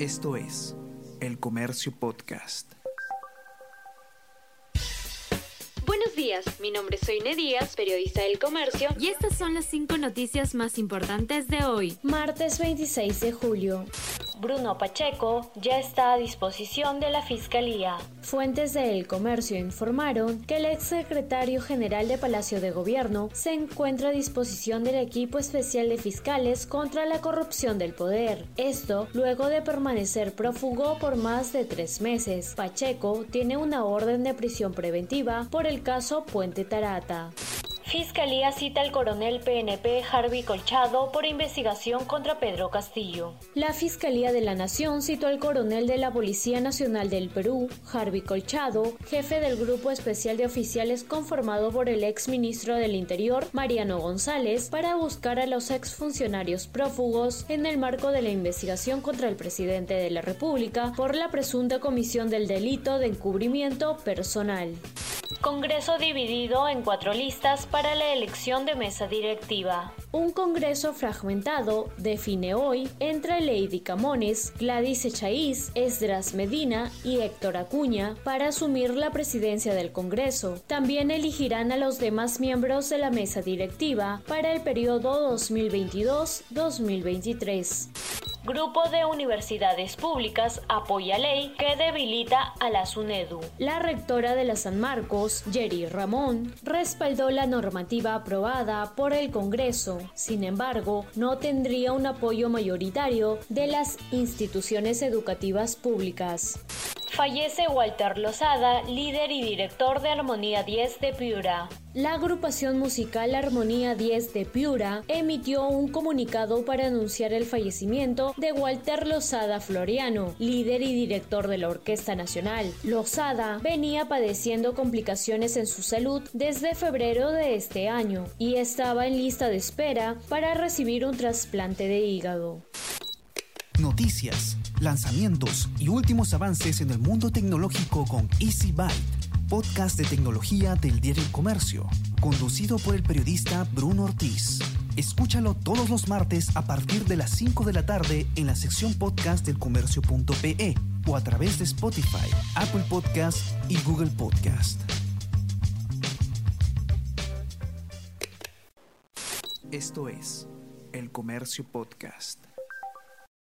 Esto es El Comercio Podcast. Buenos días, mi nombre es Soine Díaz, periodista del comercio. Y estas son las cinco noticias más importantes de hoy, martes 26 de julio. Bruno Pacheco ya está a disposición de la Fiscalía. Fuentes de El Comercio informaron que el exsecretario general de Palacio de Gobierno se encuentra a disposición del equipo especial de fiscales contra la corrupción del poder. Esto luego de permanecer prófugo por más de tres meses. Pacheco tiene una orden de prisión preventiva por el caso Puente Tarata. Fiscalía cita al coronel PNP Harvey Colchado por investigación contra Pedro Castillo. La Fiscalía de la Nación citó al coronel de la Policía Nacional del Perú, Harvey Colchado, jefe del Grupo Especial de Oficiales conformado por el ex ministro del Interior, Mariano González, para buscar a los exfuncionarios prófugos en el marco de la investigación contra el presidente de la República por la presunta comisión del delito de encubrimiento personal. Congreso dividido en cuatro listas para la elección de mesa directiva. Un Congreso fragmentado define hoy entre Lady Camones, Gladys Echaíz, Esdras Medina y Héctor Acuña para asumir la presidencia del Congreso. También elegirán a los demás miembros de la mesa directiva para el periodo 2022-2023. Grupo de Universidades Públicas apoya ley que debilita a la SUNEDU. La rectora de la San Marcos, Jerry Ramón, respaldó la normativa aprobada por el Congreso. Sin embargo, no tendría un apoyo mayoritario de las instituciones educativas públicas. Fallece Walter Lozada, líder y director de Armonía 10 de Piura. La agrupación musical Armonía 10 de Piura emitió un comunicado para anunciar el fallecimiento de Walter Lozada Floriano, líder y director de la Orquesta Nacional. Lozada venía padeciendo complicaciones en su salud desde febrero de este año y estaba en lista de espera para recibir un trasplante de hígado. Noticias, lanzamientos y últimos avances en el mundo tecnológico con Easy Byte, podcast de tecnología del diario El Comercio, conducido por el periodista Bruno Ortiz. Escúchalo todos los martes a partir de las 5 de la tarde en la sección podcast del comercio.pe o a través de Spotify, Apple Podcast y Google Podcast. Esto es El Comercio Podcast.